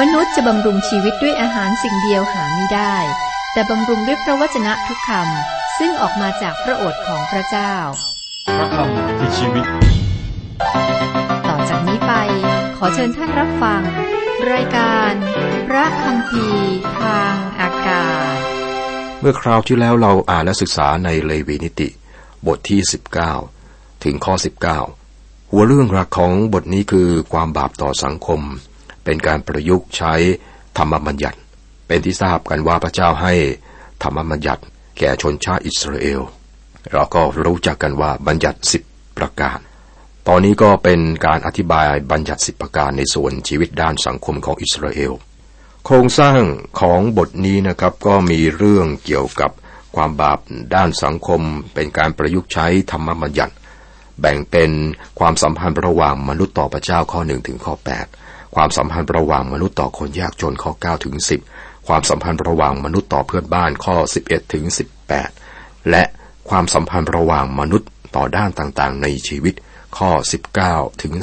มนุษย์จะบำรุงชีวิตด้วยอาหารสิ่งเดียวหาไม่ได้ แต่บำรุงด้วยพระวจนะทุกคำซึ่งออกมาจากพระโอษฐ์ของพระเจ้า พระคำคือชีวิต ต่อจากนี้ไป ขอเชิญท่านรับฟัง รายการ พระคำพีทางอากาศ เมื่อคราวที่แล้วเราอ่านและศึกษาในเลวีนิติ บทที่ 19 ถึงข้อ 19 หัวเรื่องหลักของบทนี้คือความบาปต่อสังคม เป็นการประยุกต์ใช้ธรรมบัญญัติ เป็นที่ทราบกันว่าพระเจ้าให้ธรรมบัญญัติ แก่ชนชาติอิสราเอล เราก็รู้จักกันว่าบัญญัติสิบประการ ตอนนี้ก็เป็นการอธิบายบัญญัติสิบประการในส่วนชีวิตด้านสังคมของอิสราเอล โครงสร้างของบทนี้นะครับก็มีเรื่องเกี่ยวกับความบาปด้านสังคม เป็นการประยุกต์ใช้ธรรมบัญญัติ แบ่งเป็นความสัมพันธ์ระหว่างมนุษย์ต่อพระเจ้าข้อหนึ่งถึงข้อ8 ความสัมพันธ์ระหว่างมนุษย์ต่อคนยากจนข้อ9ถึง10 ความสัมพันธ์ระหว่างมนุษย์ต่อเพื่อนบ้านข้อ 11ถึง18 และความสัมพันธ์ระหว่างมนุษย์ต่อด้านต่างๆ ในชีวิตข้อ 19ถึง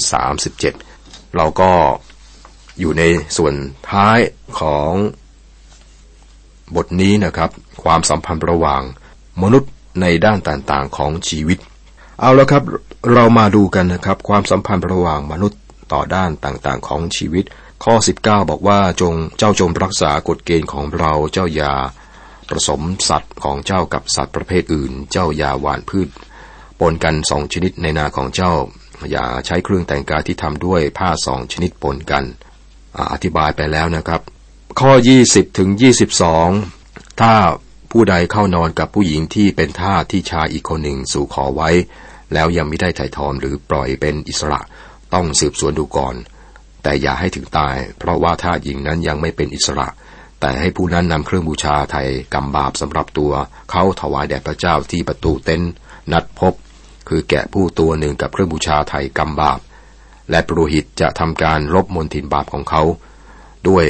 37 เราก็อยู่ในส่วนท้ายของบทนี้นะครับ ความสัมพันธ์ระหว่างมนุษย์ในด้านต่างๆของชีวิต เอาแล้วครับ เรามาดูกันนะครับ ความสัมพันธ์ระหว่างมนุษย์ ต่อด้านต่างๆของชีวิต ข้อ 19 บอกว่าจงเจ้าจงรักษากฎเกณฑ์ของเราเจ้าอย่าผสมสัตว์ของเจ้ากับสัตว์ประเภทอื่น เจ้าอย่าหวานพืชปนกันสองชนิดในนาของเจ้า อย่าใช้เครื่องแต่งกายที่ทำด้วยผ้าสองชนิดปนกันอธิบายไปแล้วนะครับ ข้อ 20ถึง22 ถ้าผู้ใดเข้านอนกับผู้หญิงที่เป็นท่าที่ชายอีกคนหนึ่งสู่ขอไว้ แล้วยังไม่ได้ถ่ายถอนหรือปล่อยเป็นอิสระ ต้องสืบสวนดูก่อน แต่อย่าให้ถึงตาย เพราะว่าท่าหญิงนั้นยังไม่เป็นอิสระ แต่ให้ผู้นั้นนำเครื่องบูชาไทยกำบาปสำหรับตัว เขาถวายแด่พระเจ้าที่ประตูเต็นท์นัดพบ คือแกะผู้ตัวหนึ่งกับเครื่องบูชาไทยกำบาป และปรุหิตจะทำการลบมนทินบาปของเขา ด้วย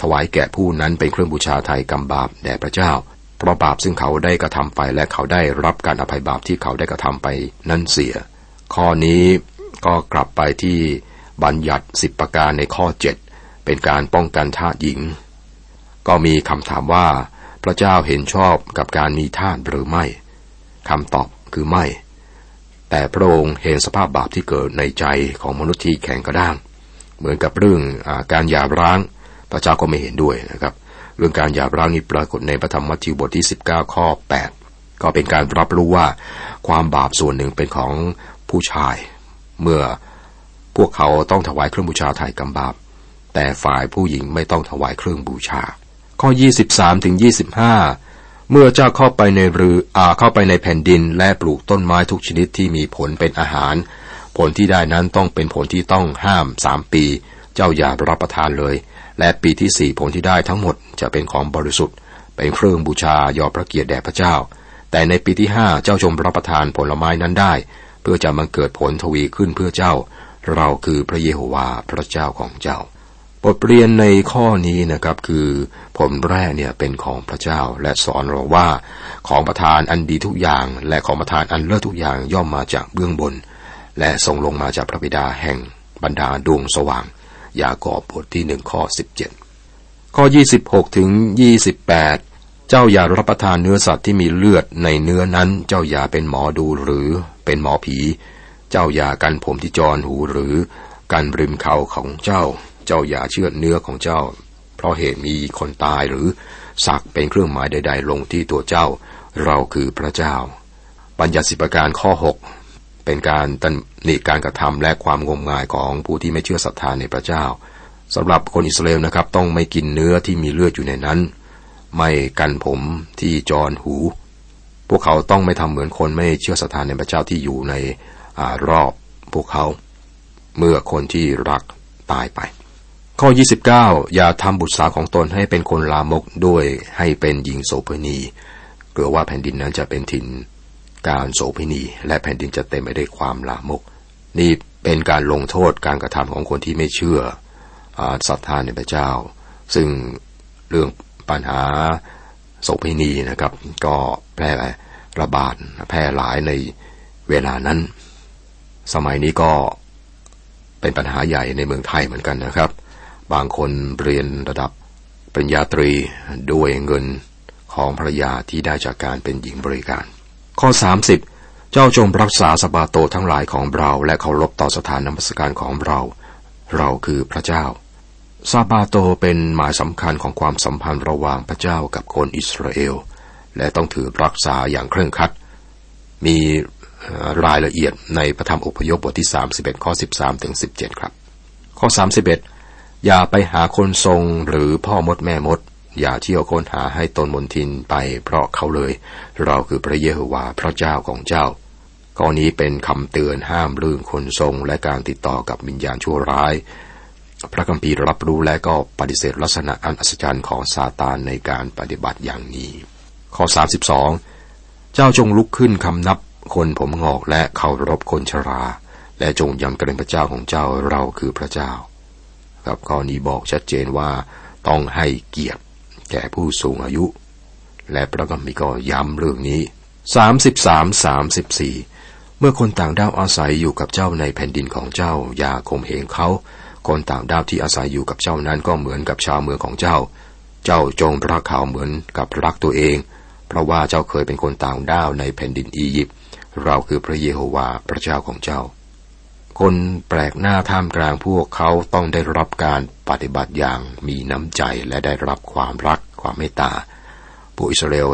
ถวายแกะผู้นั้นเป็นเครื่องบูชาไทยกำบาปแด่พระเจ้า เพราะบาปซึ่งเขาได้กระทำไปและเขาได้รับการอภัยบาปที่เขาได้กระทำไปนั้นเสีย ข้อนี้ ก็กลับไปที่บัญญัติสิบประการในข้อเจ็ดเป็นการป้องกันทาสหญิง ก็มีคำถามว่า พระเจ้าเห็นชอบกับการมีทาสหรือไม่คำตอบคือไม่ แต่พระองค์เห็นสภาพบาปที่เกิดในใจของมนุษย์ที่แข็งกระด้าง เหมือนกับเรื่องอการหย่าร้าง พระเจ้าก็ไม่เห็นด้วยนะครับ เรื่องการหย่าร้างนี้ปรากฏในพระธรรมมัทธิวบทที่ 19 ข้อ 8 ก็เป็นการรับรู้ว่าความบาปส่วนหนึ่งเป็นของผู้ชาย เมื่อพวกเขาต้องถวายเครื่องบูชาไถ่กำบาปแต่ฝ่ายผู้หญิงไม่ต้องถวายเครื่องบูชา ข้อ 23ถึง25 เมื่อเจ้าเข้าไปในเรืออาเข้าไปในแผ่นดิน และปลูกต้นไม้ทุกชนิดที่มีผลเป็นอาหาร ผลที่ได้นั้นต้องเป็นผลที่ต้องห้ามสามปี เจ้าอย่ารับประทานเลย และปีที่สี่ผลที่ได้ทั้งหมดจะเป็นของบริสุทธิ์ เป็นเครื่องบูชายอพระเกียรติแด่พระเจ้า แต่ในปีที่ห้าเจ้าชมรับประทานผลไม้นั้นได้ พื่อจะมาเกิดผลทวีขึ้นเพื่อเจ้า เราคือพระเยโฮวาพระเจ้าของเจ้า บทเรียนในข้อนี้นะครับคือผลแรกเนี่ยเป็นของพระเจ้าและสอนเราว่า ของประทานอันดีทุกอย่าง และของประทานอันเลิศทุกอย่างย่อมมาจากเบื้องบน และส่งลงมาจากพระบิดาแห่งบรรดาดวงสว่าง ยากอบบทที่หนึ่งข้อสิบเจ็ดข้อยี่สิบหกถึงยี่สิบแปด จ้าอย่ารับประทานเนื้อสัตว์ที่มีเลือดในเนื้อนั้น เจ้าอย่าเป็นหมอดูหรือเป็นหมอผี เจ้าอย่ากันผมที่จรหูหรือกันริมเข่าของเจ้า เจ้าอย่าเชื่อเนื้อของเจ้า เพราะเหตุมีคนตายหรือสักเป็นเครื่องหมายใด ๆ ลงที่ตัวเจ้า เราคือพระเจ้าบัญญัติสิบประการข้อหกเป็นการตันหนีการกระทำและความงมงายของผู้ที่ไม่เชื่อศรัทธาในพระเจ้าสำหรับคนอิสราเอลนะครับต้องไม่กินเนื้อที่มีเลือดอยู่ในนั้น ไม่กันผมที่จรหู พวกเขาต้องไม่ทำเหมือนคนไม่เชื่อศรัทธาในพระเจ้าที่อยู่ในอรอบพวกเขา เมื่อคนที่รักตายไป ข้อ 29 อย่าทำบุตรสาวของตนให้เป็นคนลามกด้วยให้เป็นหญิงโสเภณีเกลือว่าแผ่นดินนั้นจะเป็นถิ่นการโสเภณีและแผ่นดินจะเต็มไปด้วยความลามก นี่เป็นการลงโทษการกระทำของคนที่ไม่เชื่อศรัทธาในพระเจ้า ซึ่งเรื่อง ปัญหาโสเภณีนะครับ ก็แพร่ระบาดแพร่หลายในเวลานั้น สมัยนี้ก็เป็นปัญหาใหญ่ในเมืองไทยเหมือนกันนะครับ บางคนเรียนระดับปริญญาตรีด้วยเงินของภรรยาที่ได้จากการเป็นหญิงบริการ ข้อ 30 เจ้าจงรักษาสบาโตทั้งหลายของเรา และเคารพต่อสถานนมัสการของเรา เราคือพระเจ้า ซาบาโตเป็นหมายสำคัญของความสัมพันธ์ระหว่างพระเจ้ากับคนอิสราเอล และต้องถือรักษาอย่างเคร่งครัด มีรายละเอียดในพระธรรมอพยพบทที่ 31 ข้อ 13 ถึง 17 ครับ ข้อ 31 อย่าไปหาคนทรงหรือพ่อมดแม่มด อย่าเที่ยวค้นหาให้ตนมนทินไปเพราะเขาเลย เราคือพระเยโฮวาห์พระเจ้าของเจ้าข้อนี้เป็นคำเตือนห้ามลื่นคนทรงและการติดต่อกับวิญญาณชั่วร้าย พระคัมภีร์รับรู้และก็ปฏิเสธลักษณะอันอัศจรรย์ของซาตานในการปฏิบัติอย่างนี้ ข้อ 32 เจ้าจงลุกขึ้นคำนับคนผมงอกและเคารพคนชรา และจงยำเกรงพระเจ้าของเจ้าเราคือพระเจ้า ครับข้อนี้บอกชัดเจนว่าต้องให้เกียรติแก่ผู้สูงอายุ และพระกัมพีก็ย้ำเรื่องนี้ 33 34 เมื่อคนต่างด้าวอาศัยอยู่กับเจ้าในแผ่นดินของเจ้าอย่าข่มเหงเขา คนต่างด้าวที่อาศัยอยู่กับเจ้านั้นก็เหมือนกับชาวเมืองของเจ้า เจ้าจงรักเขาเหมือนกับรักตัวเอง เพราะว่าเจ้าเคยเป็นคนต่างด้าวในแผ่นดินอียิปต์ เราคือพระเยโฮวาพระเจ้าของเจ้า คนแปลกหน้าท่ามกลางพวกเขาต้องได้รับการปฏิบัติอย่างมีน้ำใจและได้รับความรักความเมตตา ผู้อิสราเอล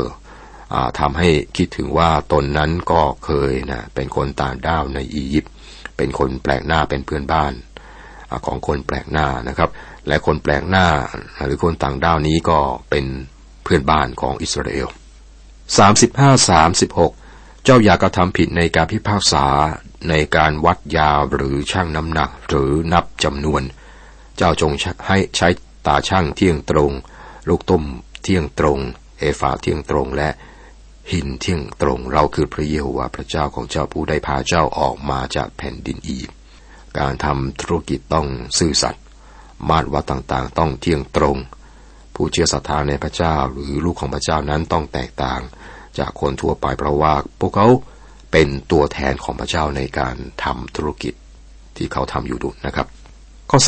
ทำให้คิดถึงว่าตนนั้นก็เคยนะเป็นคนต่างด้าวในอียิปต์ เป็นคนแปลกหน้าเป็นเพื่อนบ้าน ของคนแปลกหน้านะครับ และคนแปลกหน้าหรือคนต่างด้าวนี้ก็เป็นเพื่อนบ้านของอิสราเอล35 36 เจ้าอย่ากระทำผิดในการพิพากษาในการวัดยาวหรือช่างน้ำหนักหรือนับจำนวน เจ้าจงให้ใช้ตาช่างเที่ยงตรง ลูกตุ้มเที่ยงตรง เอฟาเที่ยงตรงและหินเที่ยงตรงเราคือพระเยโฮวาห์พระเจ้าของเจ้าผู้ได้พาเจ้าออกมาจากแผ่นดินอียิปต์ การทำธุรกิจต้องซื่อสัตย์มาตรวัดต่างๆ ต้องเที่ยงตรง ผู้เชื่อศรัทธาในพระเจ้าหรือลูกของพระเจ้านั้นต้องแตกต่าง จากคนทั่วไปเพราะว่าพวกเขาเป็นตัวแทนของพระเจ้าในการทำธุรกิจที่เขาทำอยู่ดุนะครับ ข้อ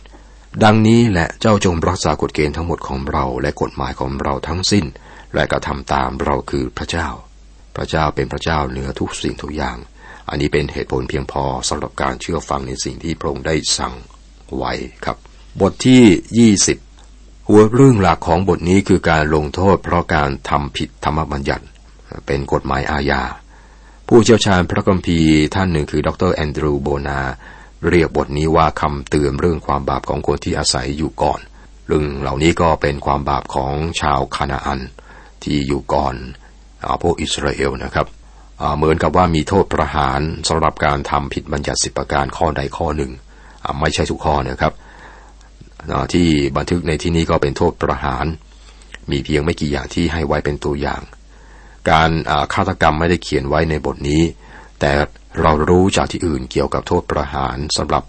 37 ดังนี้และเจ้าจงรักษากฎเกณฑ์ทั้งหมดของเราและกฎหมายของเราทั้งสิ้น และกระทำตามเราคือพระเจ้า พระเจ้าเป็นพระเจ้าเหนือทุกสิ่งทุกอย่าง อันนี้เป็นเหตุผลเพียงพอสำหรับการเชื่อฟังในสิ่งที่พระองค์ได้สั่งไว้ครับ บทที่ 20 หัวเรื่องหลักของบทนี้คือการลงโทษ เพราะการทำผิดธรรมบัญญัติ เป็นกฎหมายอาญา ผู้เชี่ยวชาญพระคัมภีร์ท่านหนึ่งคือดรแอนดรูโบนา เรียกบทนี้ว่าคำเตือนเรื่องความบาปของคนที่อาศัยอยู่ก่อนเรื่องเหล่านี้ก็เป็นความบาปของชาวคานาอันที่อยู่ก่อนอพวกอิสราเอลนะครับ เหมือนกับว่ามีโทษประหารสำหรับการทำผิดบัญญัติสิบประการข้อใดข้อหนึ่ง ไม่ใช่ทุกข้อนะครับที่บันทึกในที่นี้ก็เป็นโทษประหาร มีเพียงไม่กี่อย่างที่ให้ไว้เป็นตัวอย่าง การฆาตกรรมไม่ได้เขียนไว้ในบทนี้ แต่เรารู้จากที่อื่นเกี่ยวกับโทษประหารสำหรับ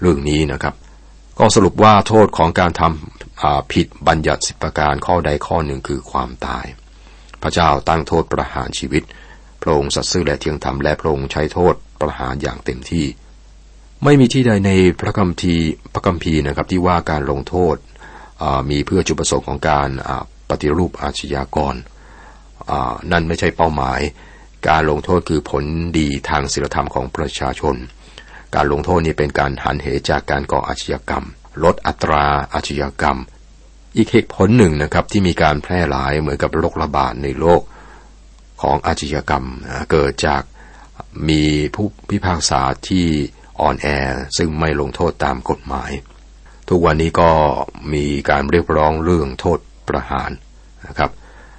เรื่องนี้นะครับ ก็สรุปว่าโทษของการทำผิดบัญญัติสิบประการข้อใดข้อหนึ่งคือความตาย พระเจ้าตั้งโทษประหารชีวิต พระองค์สัตย์ซื่อและเที่ยงธรรมและพระองค์ใช้โทษประหารอย่างเต็มที่ ไม่มีที่ใดในพระคัมภีร์พระคัมภีร์นะครับที่ว่าการลงโทษมีเพื่อจุดประสงค์ของการปฏิรูปอาชญากร นั่นไม่ใช่เป้าหมาย การลงโทษคือผลดีทางศีลธรรมของประชาชน การลงโทษนี้เป็นการหันเหจากการก่ออาชญากรรม ลดอัตราอาชญากรรม อีกเหตุผลหนึ่งนะครับที่มีการแพร่หลายเหมือนกับโรคระบาดในโลก ของอาชญากรรมเกิดจากมีผู้พิพากษาที่อ่อนแอซึ่งไม่ลงโทษตามกฎหมาย ทุกวันนี้ก็มีการเรียกร้องเรื่องโทษประหารนะครับ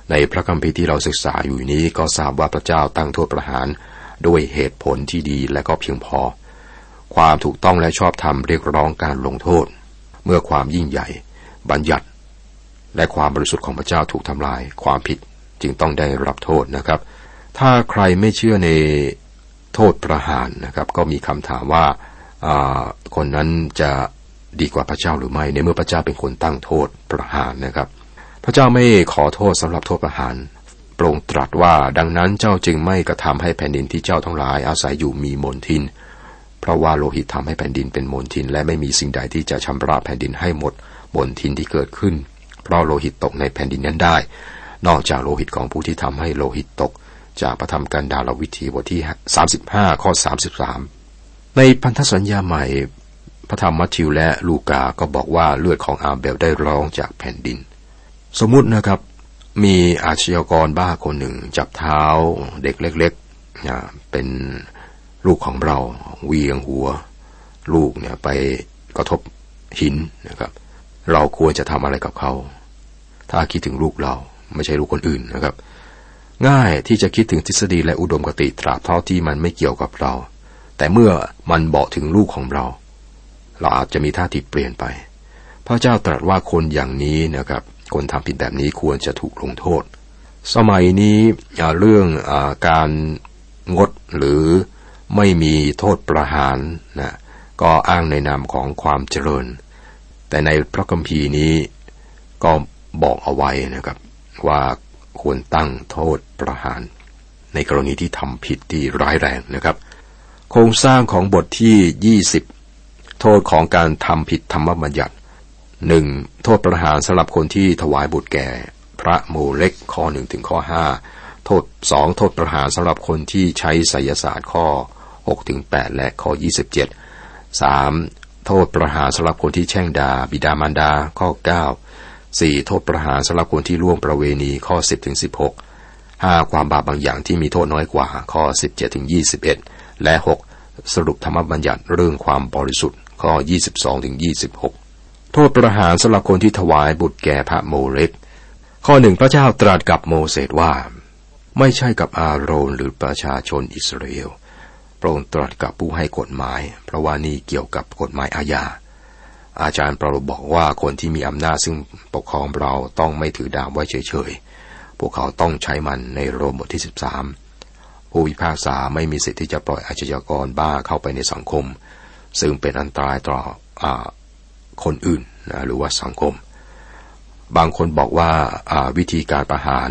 ในพระคัมภีร์ที่เราศึกษาอยู่นี้ก็ทราบว่าพระเจ้าตั้งโทษประหารด้วยเหตุผลที่ดีและก็เพียงพอ ความถูกต้องและชอบธรรมเรียกร้องการลงโทษ เมื่อความยิ่งใหญ่ บัญญัติ และความบริสุทธิ์ของพระเจ้าถูกทำลาย ความผิด จึงต้องได้รับโทษนะครับ ถ้าใครไม่เชื่อในโทษประหารนะครับ ก็มีคำถามว่าคนนั้นจะดีกว่าพระเจ้าหรือไม่ในเมื่อพระเจ้าเป็นคนตั้งโทษประหารนะครับ พระเจ้าไม่ขอโทษสำหรับโทษประหารโปร่งตรัสว่าดังนั้นเจ้าจึงไม่กระทำให้แผ่นดินที่เจ้าทั้งหลายอาศัยอยู่มีมนทิน เพราะว่าโลหิตทำให้แผ่นดินเป็นมลทิน และไม่มีสิ่งใดที่จะชำระแผ่นดินให้หมดมลทินที่เกิดขึ้น เพราะโลหิตตกในแผ่นดินนั้นได้ นอกจากโลหิตของผู้ที่ทำให้โลหิตตก จากพระธรรมกันดารวิธีบทที่ 35 ข้อ 33 ในพันธสัญญาใหม่ พระธรรมมัทธิวและลูกา ก็บอกว่าเลือดของอาเบลได้ร้องจากแผ่นดิน สมมุตินะครับ มีอาชญากรบ้าคนหนึ่ง จับเท้าเด็กเล็กๆ เป็นลูกของเราเวียงหัว ลูกเนี่ยไปกระทบหินนะครับ เราควรจะทำอะไรกับเขา ถ้าคิดถึงลูกเรา ไม่ใช่ลูกคนอื่นนะครับ ง่ายที่จะคิดถึงทฤษฎีและอุดมคติตราบเท่าที่มันไม่เกี่ยวกับเรา แต่เมื่อมันบอกถึงลูกของเรา เราอาจจะมีท่าทีเปลี่ยนไป พระเจ้าตรัสว่าคนอย่างนี้นะครับ คนทำผิดแบบนี้ควรจะถูกลงโทษ สมัยนี้เรื่องอการงดหรือไม่มีโทษประหารนะก็อ้างในนามของความเจริญ แต่ในพระคัมภีร์นี้ก็บอกเอาไว้นะครับ ว่าควรตั้งโทษประหาร ในกรณีที่ทำผิดที่ร้ายแรงนะครับ โครงสร้างของบทที่ 20 โทษของการทำผิดธรรมบัญญัติหนึ่งโทษประหารสำหรับคนที่ถวายบุตรแก่ พระโมเล็กข้อหนึ่งถึงข้อห้าโทษสองโทษประหารสำหรับคนที่ใช้ไสยศาสตร์ข้อ6ถึง8และข้อ 27 3. โทษประหารสำหรับคนที่แช่งดาบิดามารดาข้อ 9 4. โทษประหารสำหรับคนที่ล่วงประเวณีข้อ10ถึง16 5. ความบาปบางอย่างที่มีโทษน้อยกว่าข้อ17ถึง21และ 6. สรุปธรรมบัญญัติเรื่องความบริสุทธิ์ข้อ22ถึง26โทษประหารสำหรับคนที่ถวายบุตรแก่พระโมเลกข้อหนึ่งพระเจ้าตรัสกับโมเสสว่า ไม่ใช่กับอาโรนหรือประชาชนอิสราเอลพระองค์ตรัสกับผู้ให้กฎหมาย เพราะว่านี่เกี่ยวกับกฎหมายอาญา อาจารย์เปาโลบอกว่าคนที่มีอำนาจซึ่งปกครองเราต้องไม่ถือดาบไว้เฉยๆ พวกเขาต้องใช้มันในโรมบทที่ 13 ผู้พิพากษาไม่มีสิทธิ์ที่จะปล่อยอาชญากรบ้าเข้าไปในสังคม ซึ่งเป็นอันตรายต่ออคนอื่นนะหรือว่าสังคม บางคนบอกว่าวิธีการประหาร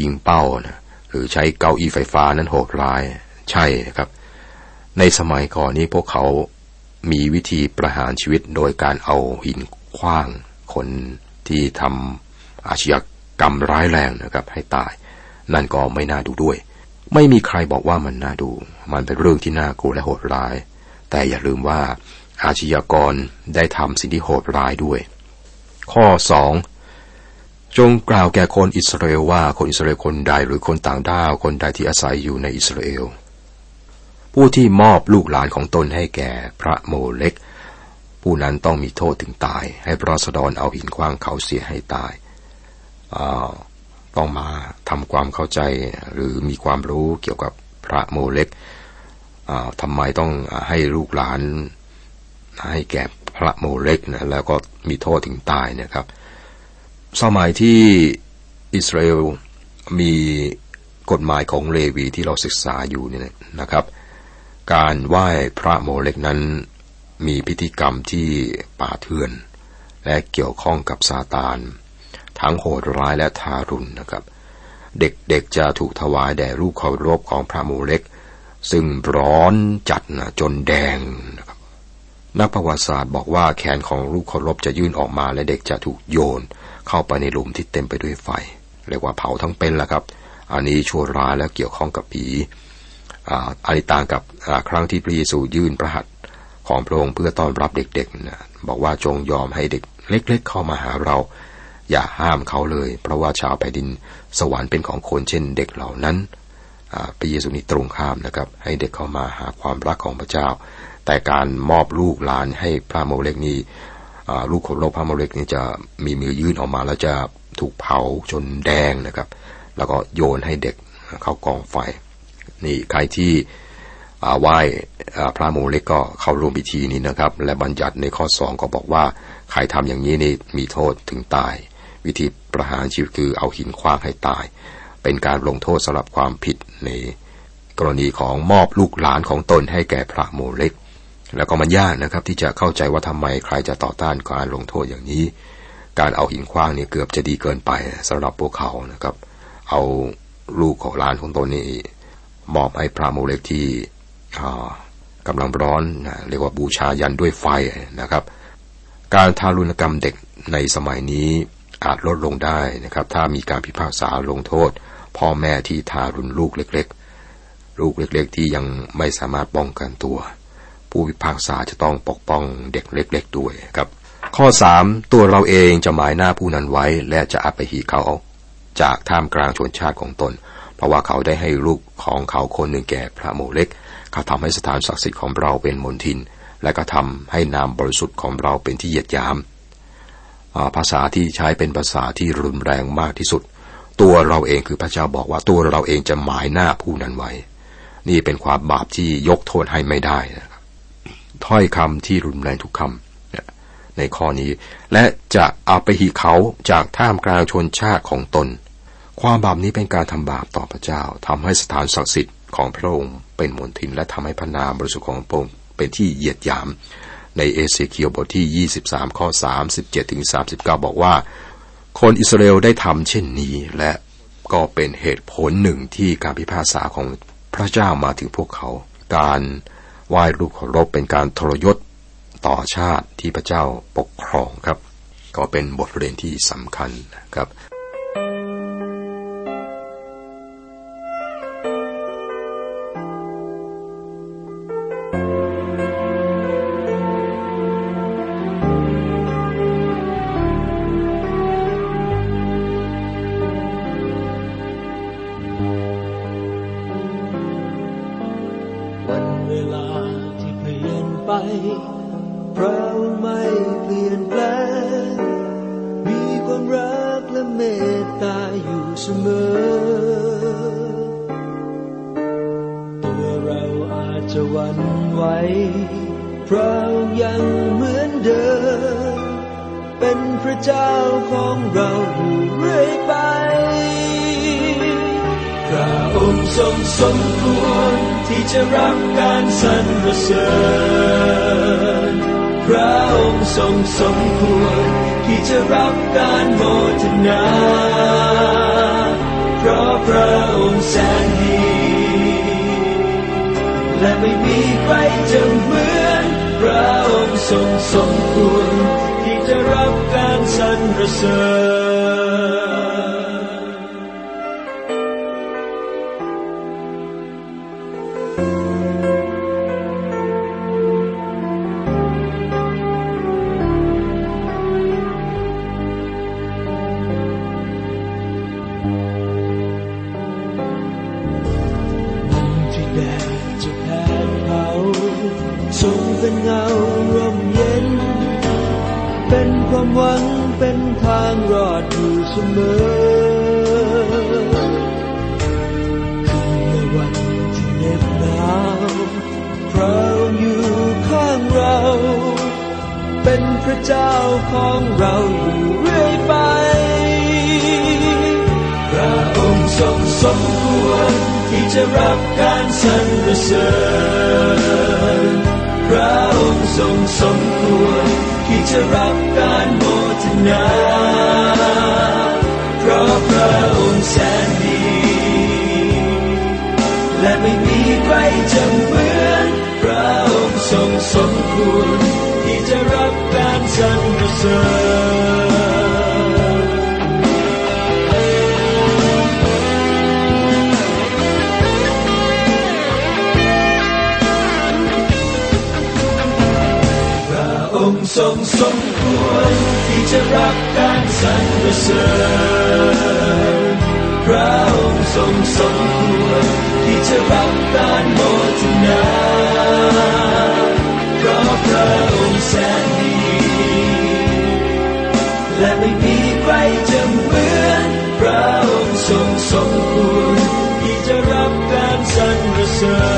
ยิงเป้านะหรือใช้เก้าอี้ไฟฟ้านั้นโหดร้ายใช่ครับ ในสมัยก่อนนี้พวกเขา มีวิธีประหารชีวิตโดยการเอาหินคว้างคนที่ทำอาชญากรรมร้ายแรงนะครับให้ตาย นั่นก็ไม่น่าดูด้วย ไม่มีใครบอกว่ามันน่าดู มันเป็นเรื่องที่น่ากลัวและโหดร้าย แต่อย่าลืมว่าอาชญากรได้ทำสิ่งที่โหดร้ายด้วย ข้อสองจงกล่าวแก่คนอิสราเอลว่าคนอิสราเอลคนใดหรือคนต่างด้าวคนใดที่อาศัยอยู่ในอิสราเอล ผู้ที่มอบลูกหลานของตนให้แก่พระโมเล็ก ผู้นั้นต้องมีโทษถึงตาย ให้พระสดรเอาหินคว้างเขาเสียให้ตายต้องมาทำความเข้าใจหรือมีความรู้เกี่ยวกับพระโมเล็กทำไมต้องให้ลูกหลาน ให้แก่พระโมเล็กนะแล้วก็มีโทษถึงตายนะครับ สมัยที่อิสราเอลมีกฎหมายของเลวีที่เราศึกษาอยู่เนี่ยนะครับ การไหว้พระโมเลกนั้น มีพิธีกรรมที่ป่าเถื่อน และเกี่ยวข้องกับซาตาน ทั้งโหดร้ายและทารุณนะครับ เด็กๆจะถูกถวายแด่รูปเคารพของพระโมเลกซึ่งร้อนจัดนะจนแดงนะครับนักประวัติศาสตร์บอกว่าแขนของรูปเคารพจะยื่นออกมาและเด็กจะถูกโยน เข้าไปในหลุมที่เต็มไปด้วยไฟเรียกว่าเผาทั้งเป็นแหละครับ อันนี้ชั่วร้ายและเกี่ยวข้องกับผี อันต่างกับครั้งที่พระเยซูยื่นพระหัตถ์ของพระองค์เพื่อต้อนรับเด็กๆนะบอกว่าจงยอมให้เด็กเล็กๆเข้ามาหาเรา อย่าห้ามเขาเลย เพราะว่าชาวแผ่นดินสวรรค์เป็นของคนเช่นเด็กเหล่านั้นพระเยซูนี่ตรงข้ามนะครับ ให้เด็กเข้ามาหาความรักของพระเจ้า แต่การมอบลูกหลานให้พระโมเลกนี้ลูกของโลกพระโมเลกนี่จะมีมือยื่นออกมาแล้วจะถูกเผาจนแดงนะครับ แล้วก็โยนให้เด็กเข้ากองไฟ นี่ใครที่ไหว้พระโมเลกก็เข้าร่วมพิธีนี้นะครับ และบัญญัติในข้อสองก็บอกว่าใครทำอย่างนี้นี่มีโทษถึงตาย วิธีประหารชีวิตคือเอาหินคว้างให้ตาย เป็นการลงโทษสำหรับความผิดในกรณีของมอบลูกหลานของตนให้แก่พระโมเลกแล้วก็มันยากนะครับที่จะเข้าใจว่าทำไมใครจะต่อต้านการลงโทษอย่างนี้ การเอาหินคว้างนี่เกือบจะดีเกินไปสำหรับพวกเขานะครับ เอาลูกของหลานของตนนี่ มอบให้พระโมเลกที่กำลังร้อนนะเรียกว่าบูชายันด้วยไฟนะครับ การทารุณกรรมเด็กในสมัยนี้อาจลดลงได้นะครับ ถ้ามีการพิพากษาลงโทษ พ่อแม่ที่ทารุณลูกเล็ก ๆ ลูกเล็ก ๆ ที่ยังไม่สามารถป้องกันตัว ผู้พิพากษาจะต้องปกป้องเด็กเล็ก ๆ ด้วยครับ ข้อสามตัวเราเองจะหมายหน้าผู้นั้นไว้ และจะอัปหิเขาจากท่ามกลางชนชาติของตน ราะว่าเขาได้ให้ลูกของเขาคนหนึ่งแก่พระโมเล็กเขาทำให้สถานศักดิ์สิทธิ์ของเราเป็นมนทิน และก็ทำให้นามบริสุทธิ์ของเราเป็นที่เหยียดยาม ภาษาที่ใช้เป็นภาษาที่รุนแรงมากที่สุด ตัวเราเองคือพระเจ้าบอกว่าตัวเราเองจะหมายหน้าผู้นั้นไว้ นี่เป็นความบาปที่ยกโทษให้ไม่ได้นะครับถ้อยคำที่รุนแรงทุกคำในข้อนี้ และจะเอาไปหีเขาจากท่ามกลางชนชาติของตน ความบาปนี้เป็นการทำบาปต่อพระเจ้าทำให้สถานศักดิ์สิทธิ์ของพระองค์เป็นมลทินและทำให้พระนามบริสุทธิ์ของพระองค์เป็นที่เหยียดหยาม ในเอเสเคียวบทที่ 23 ข้อ 37ถึง39 บอกว่า คนอิสราเอลได้ทำเช่นนี้และก็เป็นเหตุผลหนึ่งที่การพิพากษาของพระเจ้ามาถึงพวกเขา การไหว้รูปเคารพเป็นการทรยศต่อชาติที่พระเจ้าปกครองครับ ก็เป็นบทเรียนที่สำคัญครับ พระองค์ยังเหมือนเดิม เป็นพระเจ้าของเราอยู่เรื่อยไป พระองค์ทรงสมควรที่จะรับการสรรเสริญ พระองค์ทรงสมควรที่จะรับการโมทนา เพราะพระองค์แสนดี และไม่มีใครจะเหมือนพระองค์ทรงสมควร เจ้าของเราอยู่เรื่อยไป พระองค์ทรงสมควรที่จะรับการสรรเสริญ พระองค์ทรงสมควรที่จะรับการโมทนา เพราะพระองค์แสนดี และไม่มีใครจะเหมือนพระองค์ทรงสมควร ทรงสมควรที่จะรับการสรรเสริญพระองค์ทรงสมควรที่จะรับการ ก